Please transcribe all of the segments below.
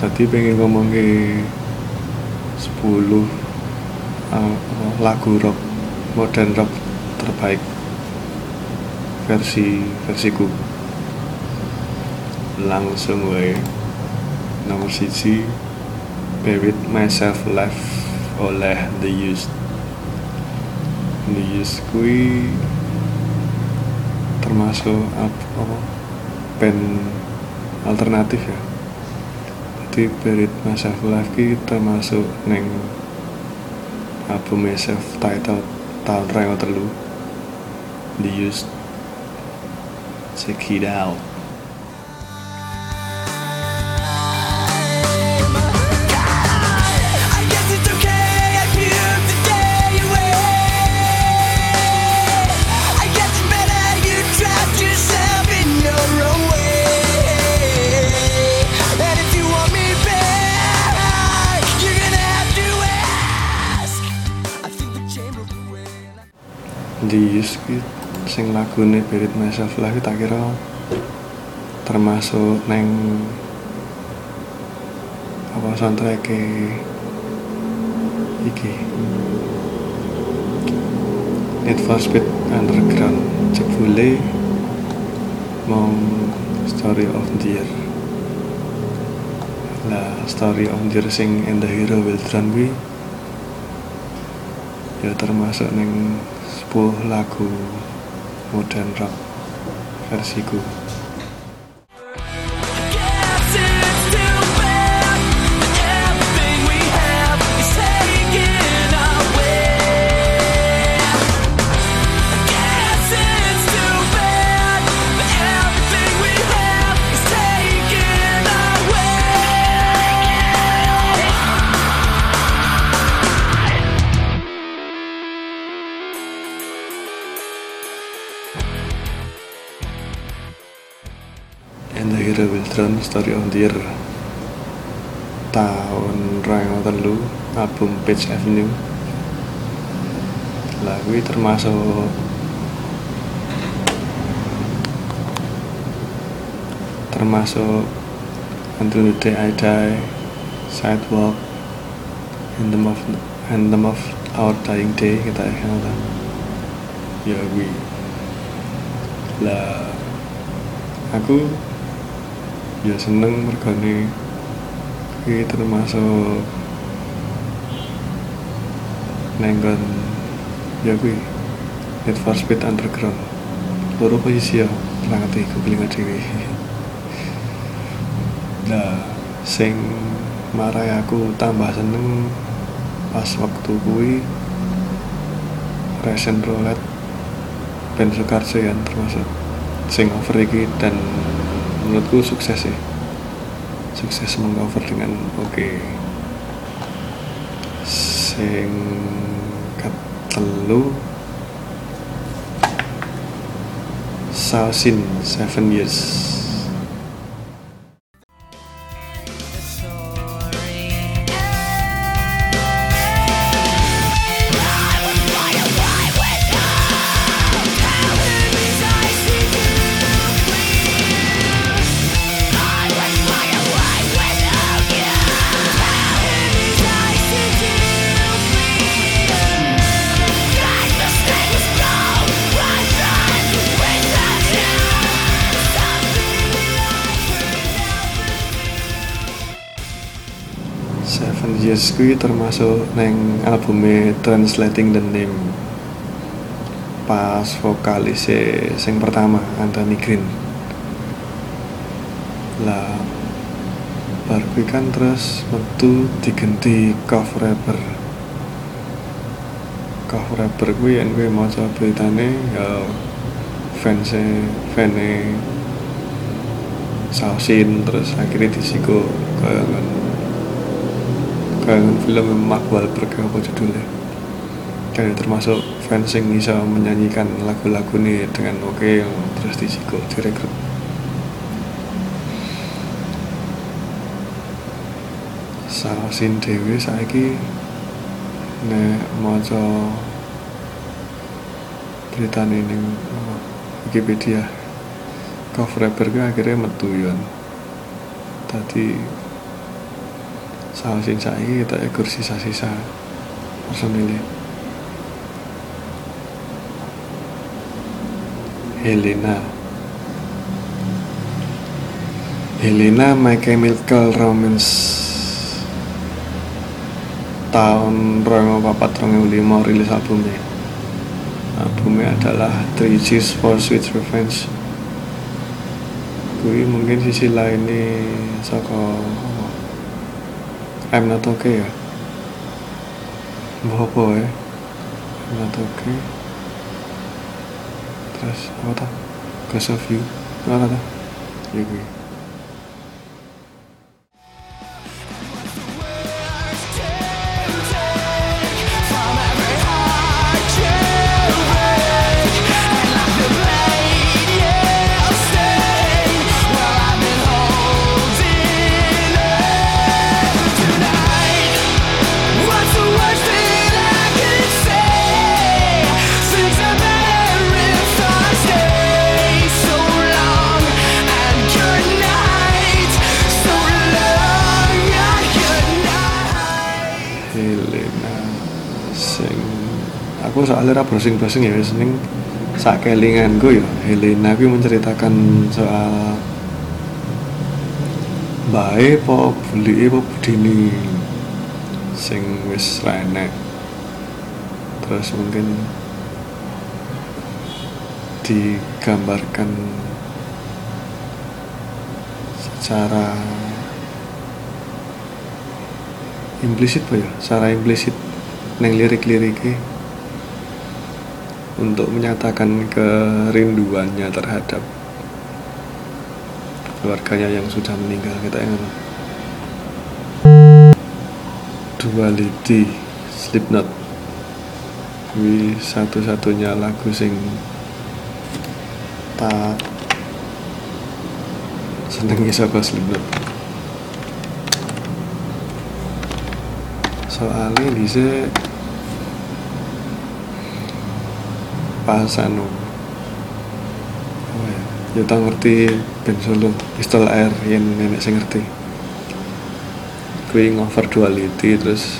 tadi pengen ngomong ke 10 uh, lagu rock modern rock terbaik. Versi versiku. Langsung wae. Nomor siji Buried Myself Alive oleh The Used. The Used kui termasuk apa, apa band alternatif ya Buried Myself Alive ki termasuk neng album self title tahun raya telu The Used check it out Used ki sing lagune Buried Myself Alive tak kira termasuk neng apa soundtrack iki. Need for Speed Underground. Jebule mau Story of Year lah Story of Year sing and the Hero Will kuwi ya termasuk neng 10 lagu modern rock versiku Story of the Year tahun raya telu album Page Avenue. Lagu termasuk termasuk Until the Day I Die Sidewalk Anthem of Anthem of Our Dying Day kita ya kan ya gue lah aku ya seneng mergane. Iki termasuk nenggon ya kuwi. Need for Speed Underground. Loro posisi ya ngerti googling dhewe. Nah sing marai aku tambah seneng pas waktu kuwi Resen Roulette Ben Sukarjo ya termasuk sing over iki dan menurutku sukses sih. Sukses mengcover dengan oke. Sing ketelu Sausin Seven Years kuwi termasuk neng albume Translating the Name. Pas vokalis sing pertama Anthony Green. Lah bar kan terus metu diganti cover rapper. Cover rapper kuwi yen kowe maca beritane ya fans fane Sausin terus akhirnya disiko kayak kan kayak kan film Mark Wahlberg apa judulnya? Kayak termasuk fans yang bisa menyanyikan lagu-lagu nih dengan oke yang terus disiko direkrut. Sausin Dewi saiki nek maca beritane ning apa, Wikipedia. Cover rapper akhirnya metu yon. Tadi Sausin saiki kita ekor sisa-sisa personilnya Helena. Helena My Chemical Romance. Tahun 2004 rilis albumnya. Albumnya adalah Three Cheers for Sweet Revenge. Kui mungkin sisi lain nih saka apa? I'm not okay ya? Mbah apa ya? I'm not okay. Terus apa tak? Ghost of You. Apa tak? Ya gue aku soalnya ra browsing-browsing ya wis. Ning sak kelinganku ya Helena kuwi menceritakan soal bae po bulike po budine sing wis ra enek. Terus mungkin digambarkan secara implisit apa ya? Secara implisit neng lirik-liriknya untuk menyatakan kerinduannya terhadap keluarganya yang sudah meninggal. Kita yang Duality Slipknot. Wih satu-satunya lagu sing tak senengi saka Slipknot. Soalnya bisa pas anu apa ya. Ya tau ngerti band solo pistol air yang nenek sing ngerti. Kuwi ngover duality terus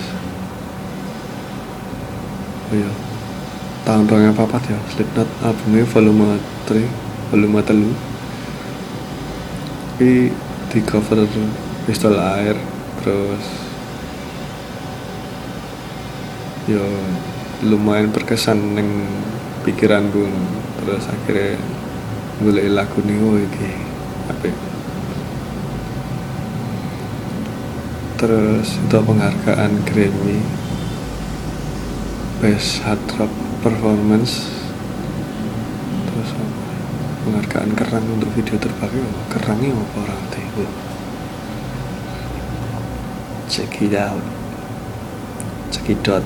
oh ya. Tahun 2004 ya Slipknot albumnya volume 3 volume 3 kuwi di cover pistol air terus yo lumayan berkesan neng pikiranku terus akhirnya golek lagu nih oh iki apik. Terus itu penghargaan Grammy Best Hard Rock Performance terus penghargaan kerang untuk video terbaik apa? kerangnya apa orang teh check it out. Check it out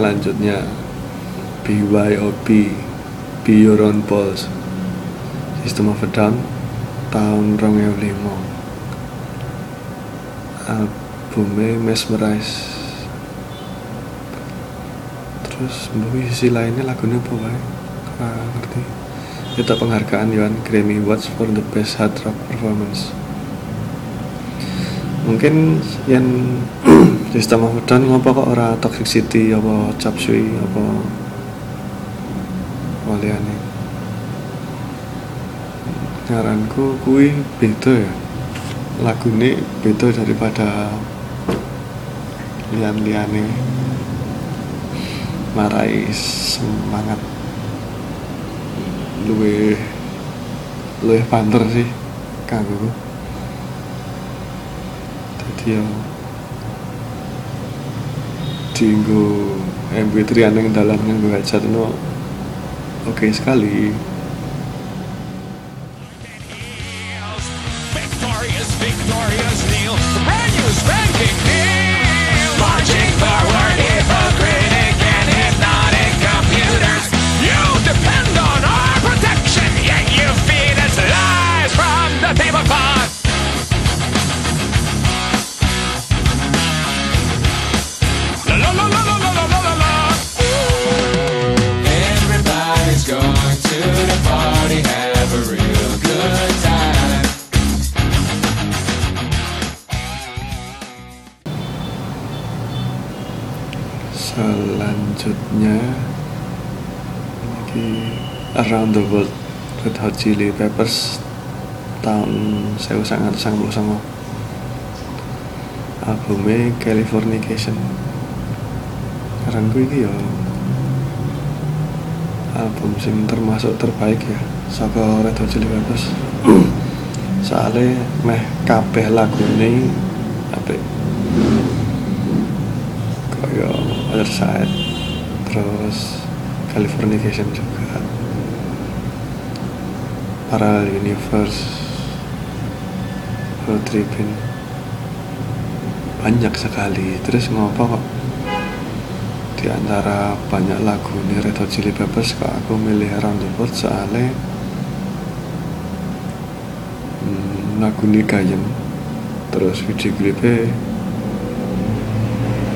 selanjutnya. BYOB Be Your Own Boss. System of a Down tahun 2005 albumnya Mesmerize terus mbak sisi lainnya lagunya apa wae? Ora ngerti. Itu penghargaan Yohan Grammy Awards for the Best Hard Rock Performance. Mungkin yang System of a Down ngapa kok ora Toxic City apa Chop Suey apa waliane ngaranku kuwi beda ya. Lagune beda daripada lian-liane. Marai semangat. Luwe luwe panter sih kanggo dadi yo dienggo MP3 aneng dalan nganggo headset no. Oke sekali Around the World Red Hot Chili Peppers tahun 1999 albumnya Californication. Karena gue ini ya album sing termasuk terbaik ya saka Red Hot Chili Peppers. Soalnya meh kabeh lagu ini apik. Kaya Other Side terus Californication juga Parallel Universe Road Tripping. Banyak sekali. Terus ngopo kok? Di antara banyak lagu ini Red Hot Chili Peppers kok aku milih Around the World soalnya hmm, lagu ini gayem terus video klipnya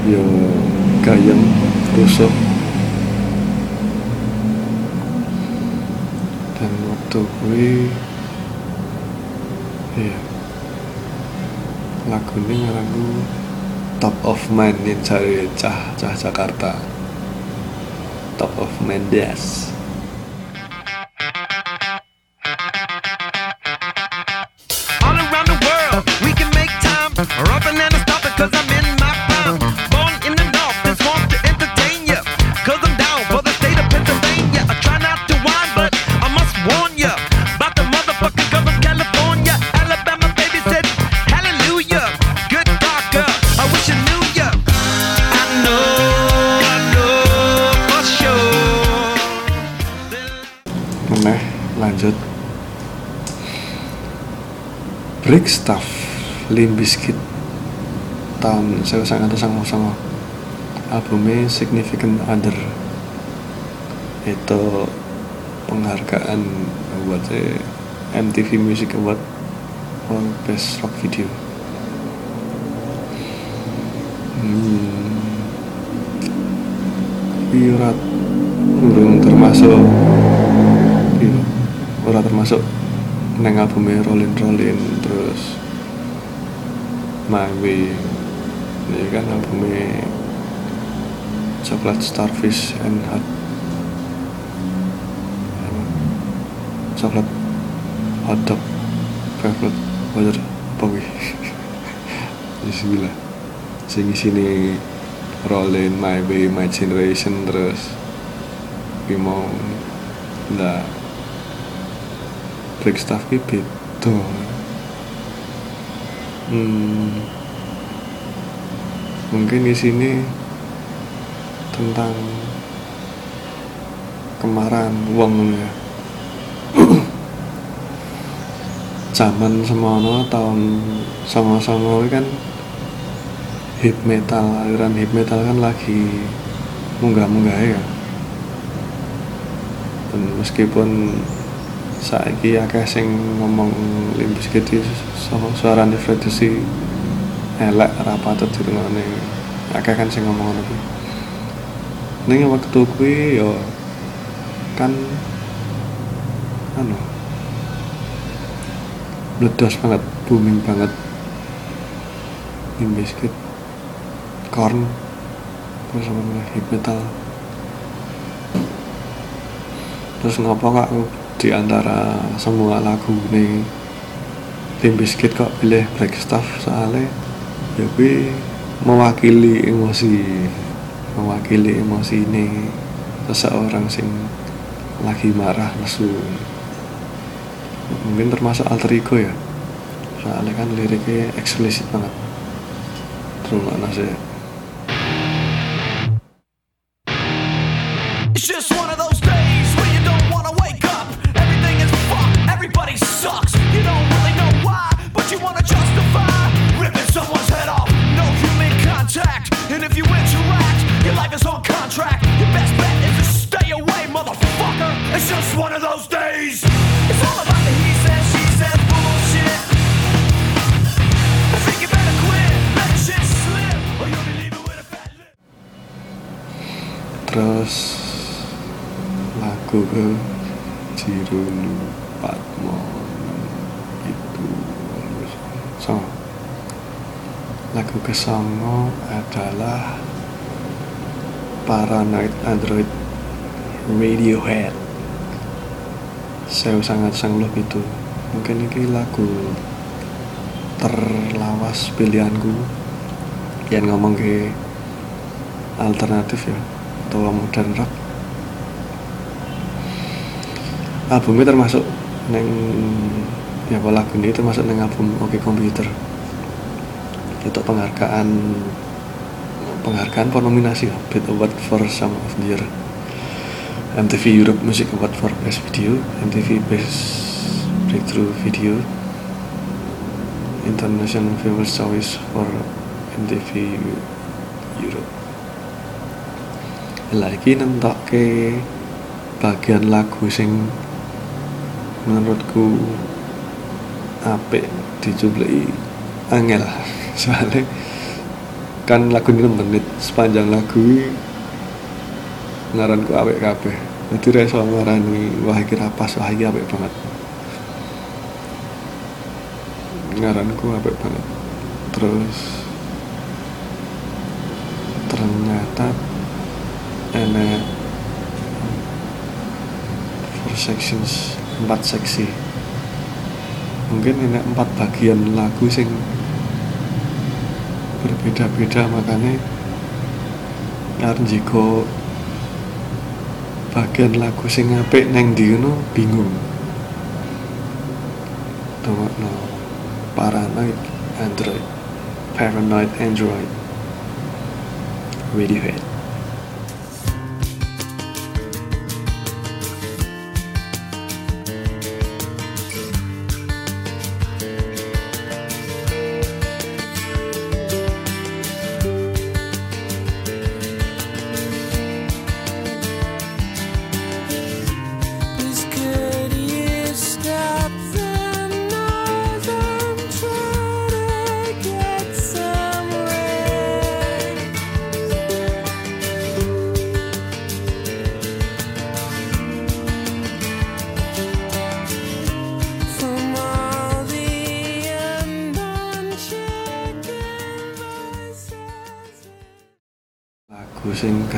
yo gayem rusuh waktu kuwi iya. Lagu ini ngaranku top of mind nih cari cah cah Jakarta. Top of mind yes Limbiskit tahun saya sangat atas sama sama albumnya Significant Other. Itu penghargaan buat MTV Music Award for Best Rock Video. Hmm. Iya, belum burung termasuk iya. ora termasuk neng albumnya Rolling Rolling terus Way ini kan albumnya Chocolate Starfish and Hot? Chocolate Hot Dog Velvet Water apa wih Bismillah sing sini Rollin My Way My Generation terus. Gue mau ndak. Break stuff ki beda hmm, mungkin di sini tentang kemarahan wong ya. Zaman semono tahun sama-sama kan hip metal aliran hip metal kan lagi munggah-munggah ya. Dan meskipun saiki akeh sing ngomong Limp Bizkit iki su- suarane Freddy elek ra patut dirungokne akeh kan sing ngomong ngono kuwi. Waktu kuwi yo kan anu meledos banget booming banget. Limp Bizkit Korn terus namanya hip metal. Terus ngapa kak di antara semua lagu nih Limp Bizkit kok pilih Black Stuff soalnya. Ya kuwi mewakili emosi mewakili emosi ini. Seseorang sing lagi marah lesu. Mungkin termasuk alter ego ya. Soalnya kan liriknya eksplisit banget. Terus mana sih lagu ke Jirulu Patmo itu so lagu ke songo adalah Paranoid Android Radiohead. Saya sangat sangat itu. Mungkin ini lagu terlawas pilihanku. Yang ngomong ke alternatif ya atau modern rock albumnya termasuk neng ya apa lagu ini termasuk neng album Oke Komputer. Itu penghargaan penghargaan for nominasi ya Best Award for Some of the Year. MTV Europe Music Award for Best Video MTV Best Breakthrough Video International Viewers Choice for MTV Europe. Lagi nentok ke bagian lagu sing menurutku apik dijublei angel. Soalnya kan lagu ini 6 menit sepanjang lagu ngaranku apik kabeh. Jadi reso ngarani wah iki ra pas wah iki apik banget. Ngaranku apik banget. Terus ternyata enak four sections empat seksi. Mungkin enak empat bagian lagu sing berbeda-beda makanya karena jika bagian lagu sing apik neng di ngono bingung. No paranoid android paranoid android. Radiohead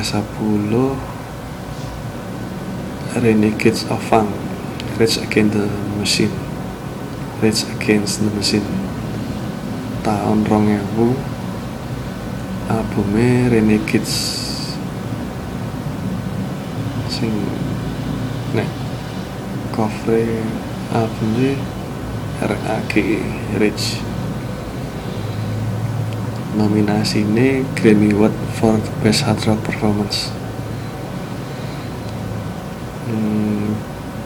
10 Renegades of Funk Rage Against the Machine. Rage Against the Machine. Tahun rong ewu. Albumnya Renegades sing nek cover albumnya RAGE Rage nominasi ini Grammy Award for Best Hard Rock Performance. Hmm,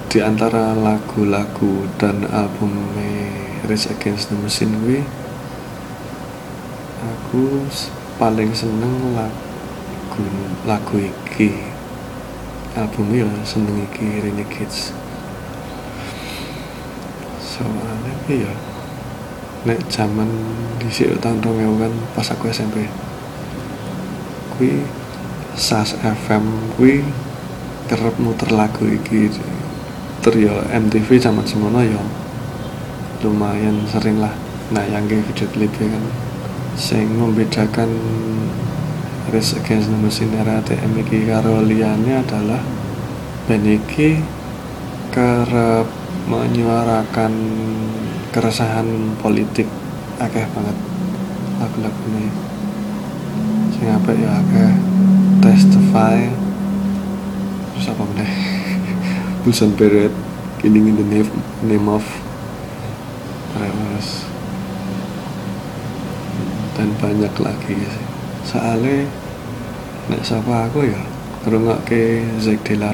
di antara lagu-lagu dan album Rage Against the Machine gue aku paling seneng lagu lagu iki. Albumnya ya seneng iki Renegades. Soalnya ya nek zaman di tahun 2000 kan pas aku SMP kui SAS FM kui kerep muter lagu iki. Ter ya MTV zaman semono ya lumayan sering lah. Nah yang kayak video klipnya kan. Sing membedakan Race Against the Machine era ATM iki adalah band iki kerep menyuarakan keresahan politik akeh banget lagu-lagune sing apik ya akeh testify terus apa meneh? Busan Beret Killing in the name, name of. Terus dan banyak lagi sih. Soalnya nek sapa aku ya ngrungokke Zack de la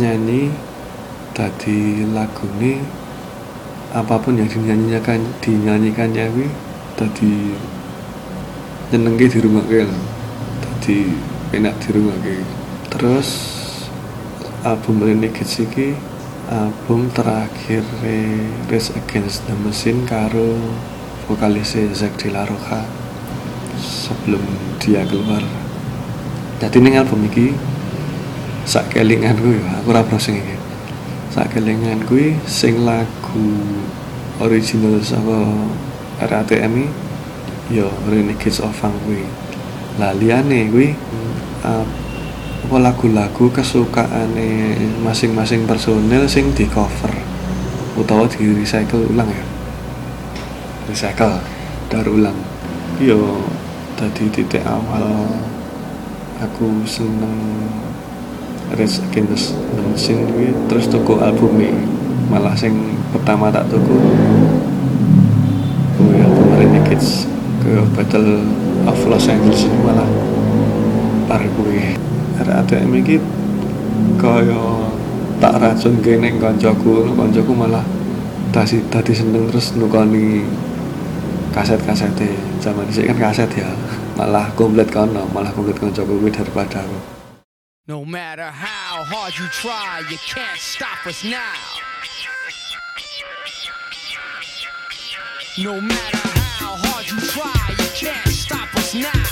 nyanyi tadi lagu ini apa pun yang dinyanyikan dinyanyikannya wi tadi nyenengke di rumah tadi enak di rumah terus album Renegade iki album terakhir Race Against the Machine karo vokalis Zack de la Rocha sebelum dia keluar. Jadi ini album ini sak kelingan gue aku ora browsing iki sak kelingan gue sing lagu original saka RATM yo Renegades of Funk gue lah liyane gue uh, apa lagu-lagu kesukaan masing-masing personil sing di cover utawa di recycle ulang ya? Recycle daur ulang. Yo tadi titik awal aku seneng Rage Against the Machine kuwi. Terus tuku albumnya malah sing pertama tak tuku kuwi album Renegades ke Battle of Los Angeles ini malah par kuwi. RATM iki kaya tak racun kene kancaku. Kancaku malah tadi tadi seneng terus nukoni kaset-kasete. Zaman dhisik kan kaset ya. Malah komplit kono malah komplit kancaku daripada aku No matter how hard you try, you can't stop us now. No matter how hard you try, you can't stop us now.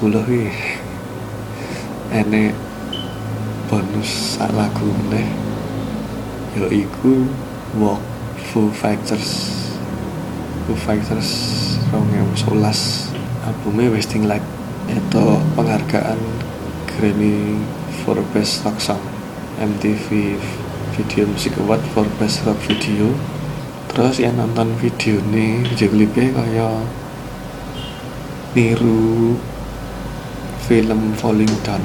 Malcolm. kan wis 10 wi enek bonus sak lagu meneh. Yaiku Walk Foo Fighters. Foo Fighters 2011 albumnya Wasting Light itu penghargaan Grammy for Best Rock Song MTV Video Music Award for Best Rock Video. Terus yang nonton video nih video klipnya kaya niru film Falling Down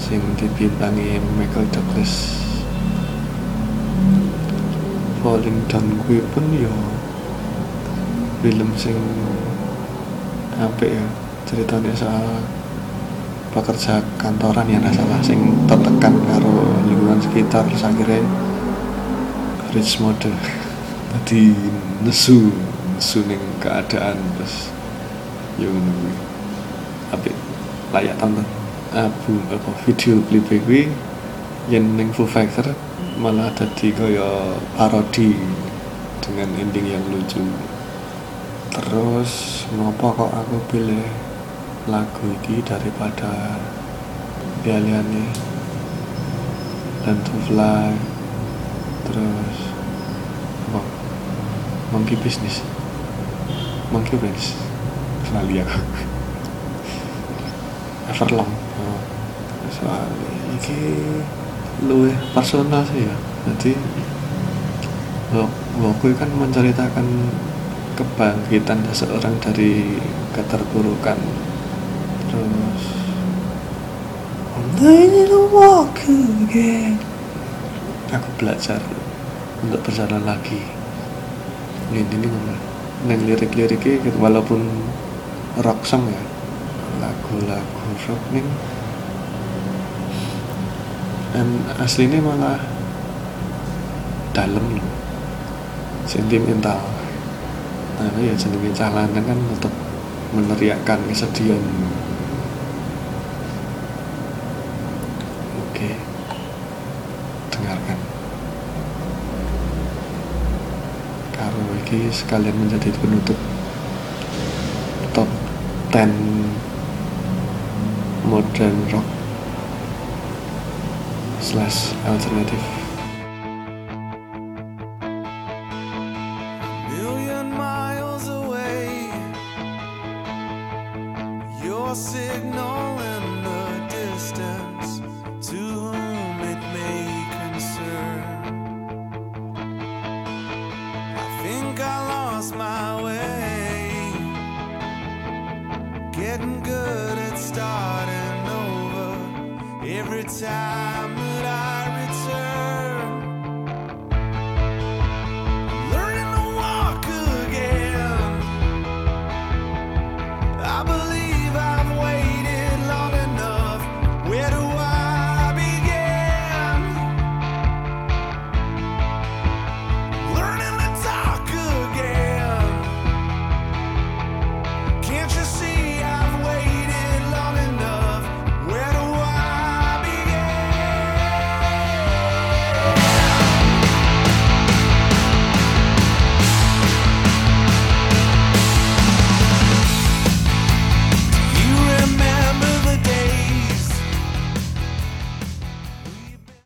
sing dibintangi Michael Douglas. Falling Down kuwi pun ya film sing apik ya ceritanya soal pekerja kantoran ya nggak salah sing tertekan karo lingkungan sekitar. Terus akhirnya rich mode tadi nesu nesu keadaan terus ya apik layak tonton. Album apa video klip kuwi yen ning Foo Fighter malah dadi kaya parodi dengan ending yang lucu. Terus ngopo kok aku pilih lagu ini daripada liane dan to fly terus apa? Monkey business. Monkey business. Lali aku Everlong oh. soalnya ini luwih personal sih ya jadi Woku kan menceritakan kebangkitan seseorang dari keterpurukan terus need to walk again aku belajar untuk berjalan lagi ini ini ngomong neng lirik-liriknya gitu, walaupun rock song ya lagu-lagu rock nih dan aslinya malah dalam loh. Sentimental. Nah ya calanan kan untuk meneriakkan kesedihan. Oke. Dengarkan. Iki jadi sekalian menjadi penutup top 10 modern rock. Slash alternative every time